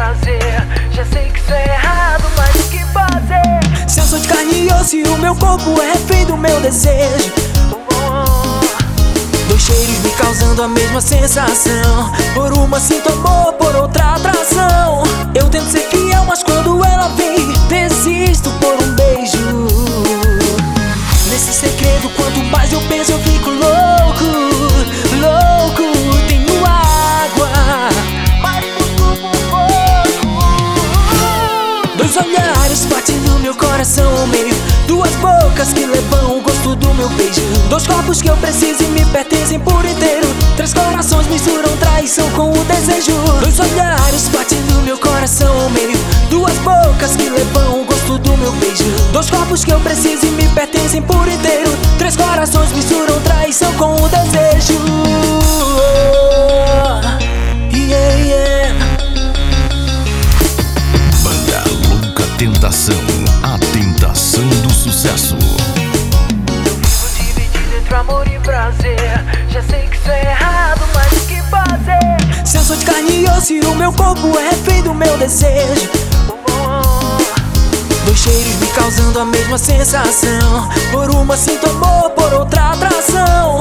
Já sei que isso é errado, mas o que fazer? Se eu sou de carne e osso o meu corpo é refém do meu desejo. Dois cheiros me causando a mesma sensação. Por uma sinto amor, por outra Olhares batendo meu coração ao meio. Duas bocas que levam o gosto do meu beijo. Dois corpos que eu preciso e me pertencem por inteiro. Três corações misturam traição com o desejo. Dois olhares batendo meu coração ao meio. Duas bocas que levam o gosto do meu beijo. Dois corpos que eu preciso e me pertencem por inteiro. Três corações misturam traição com o desejo. Tentação, a tentação do sucesso. Dividido entre amor e prazer. Já sei que isso é errado, mas o que fazer? Se eu sou de carne e osso e o meu corpo é refém do meu desejo. Dois cheiros me causando a mesma sensação. Por uma sinto amor, por outra atração.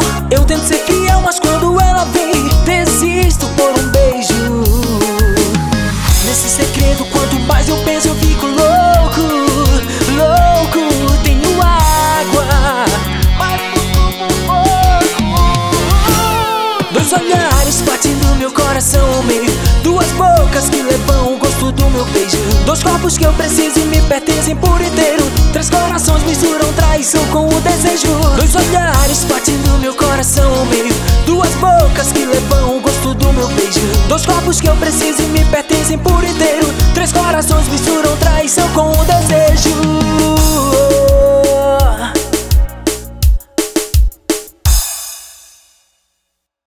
Coração meio. Duas bocas que levam o gosto do meu beijo. Dois corpos que eu preciso e me pertencem por inteiro. Três corações misturam traição com o desejo. Dois olhares batendo meu coração meio. Duas bocas que levam o gosto do meu beijo. Dois corpos que eu preciso e me pertencem por inteiro. Três corações misturam traição com o desejo.